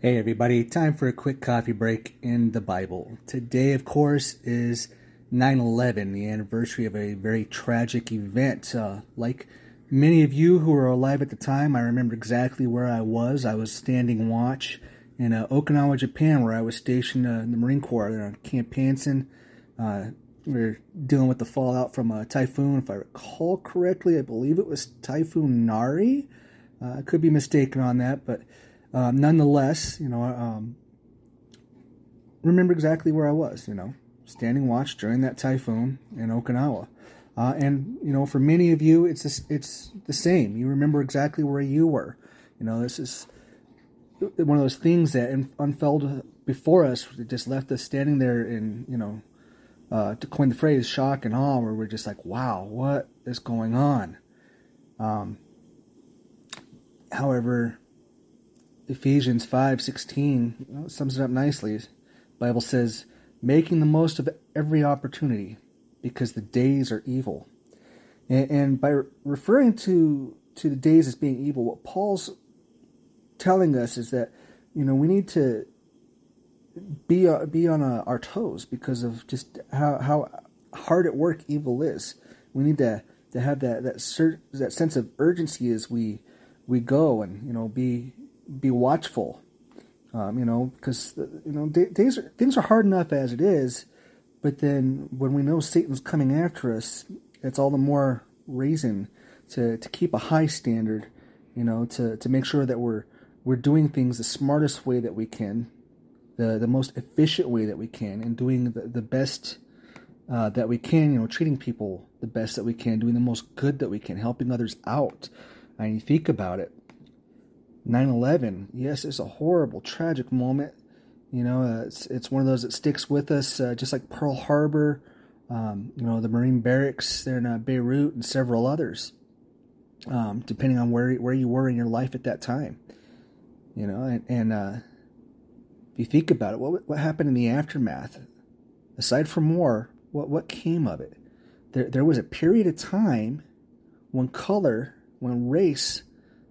Hey, everybody, time for a quick coffee break in the Bible. Today, of course, is 9 11, the anniversary of a very tragic event. Uh, like many of you who were alive at the time, I remember exactly where I was. I was standing watch in uh, Okinawa, Japan, where I was stationed uh, in the Marine Corps there on Camp Hansen. Uh, we were dealing with the fallout from a typhoon. If I recall correctly, I believe it was Typhoon Nari. Uh, I could be mistaken on that, but um, nonetheless, you know, um, remember exactly where I was, you know, standing watch during that typhoon in Okinawa. Uh, and you know, for many of you, it's it's the same. You remember exactly where you were. You know, this is one of those things that unfurled before us. It just left us standing there in, you know, uh, to coin the phrase, shock and awe, where we're just like, "Wow, what is going on?" Um, however, Ephesians 5:16 sums it up nicely. The Bible says, "Making the most of every opportunity, because the days are evil." And, by referring to to the days as being evil, what Paul's telling us is that you know we need to be be on our toes because of just how how hard at work evil is. We need to to have that that that sense of urgency as we we go and you know be be watchful. Um, you know, because you know days are, things are hard enough as it is, but then when we know Satan's coming after us, it's all the more reason to to keep a high standard. You know, to to make sure that we're we're doing things the smartest way that we can, the the most efficient way that we can, and doing the, the best uh, that we can. You know, treating people the best that we can, doing the most good that we can, helping others out. And you think about it, 9 11, yes, it's a horrible, tragic moment. You know, uh, it's, it's one of those that sticks with us, uh, just like Pearl Harbor, um, you know, the Marine barracks there in uh, Beirut, and several others, um, depending on where, where you were in your life at that time. You know, and, and uh, if you think about it, what, what happened in the aftermath? Aside from war, what, what came of it? There, there was a period of time when color, when race,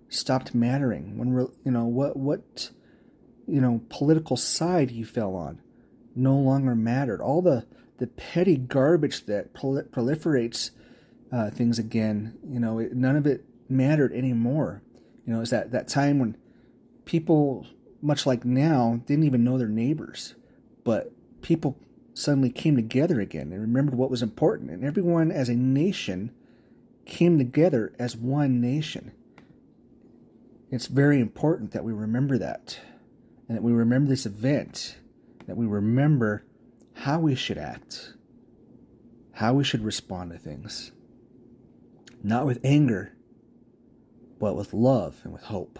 stopped mattering when you know what what you know political side you fell on no longer mattered. All the the petty garbage that proliferates uh, things again you know it, none of it mattered anymore. You know it's that that time when people much like now didn't even know their neighbors but people suddenly came together again and remembered what was important. And everyone as a nation came together as one nation it's very important that we remember that and that we remember this event, that we remember how we should act, how we should respond to things. Not with anger, but with love and with hope.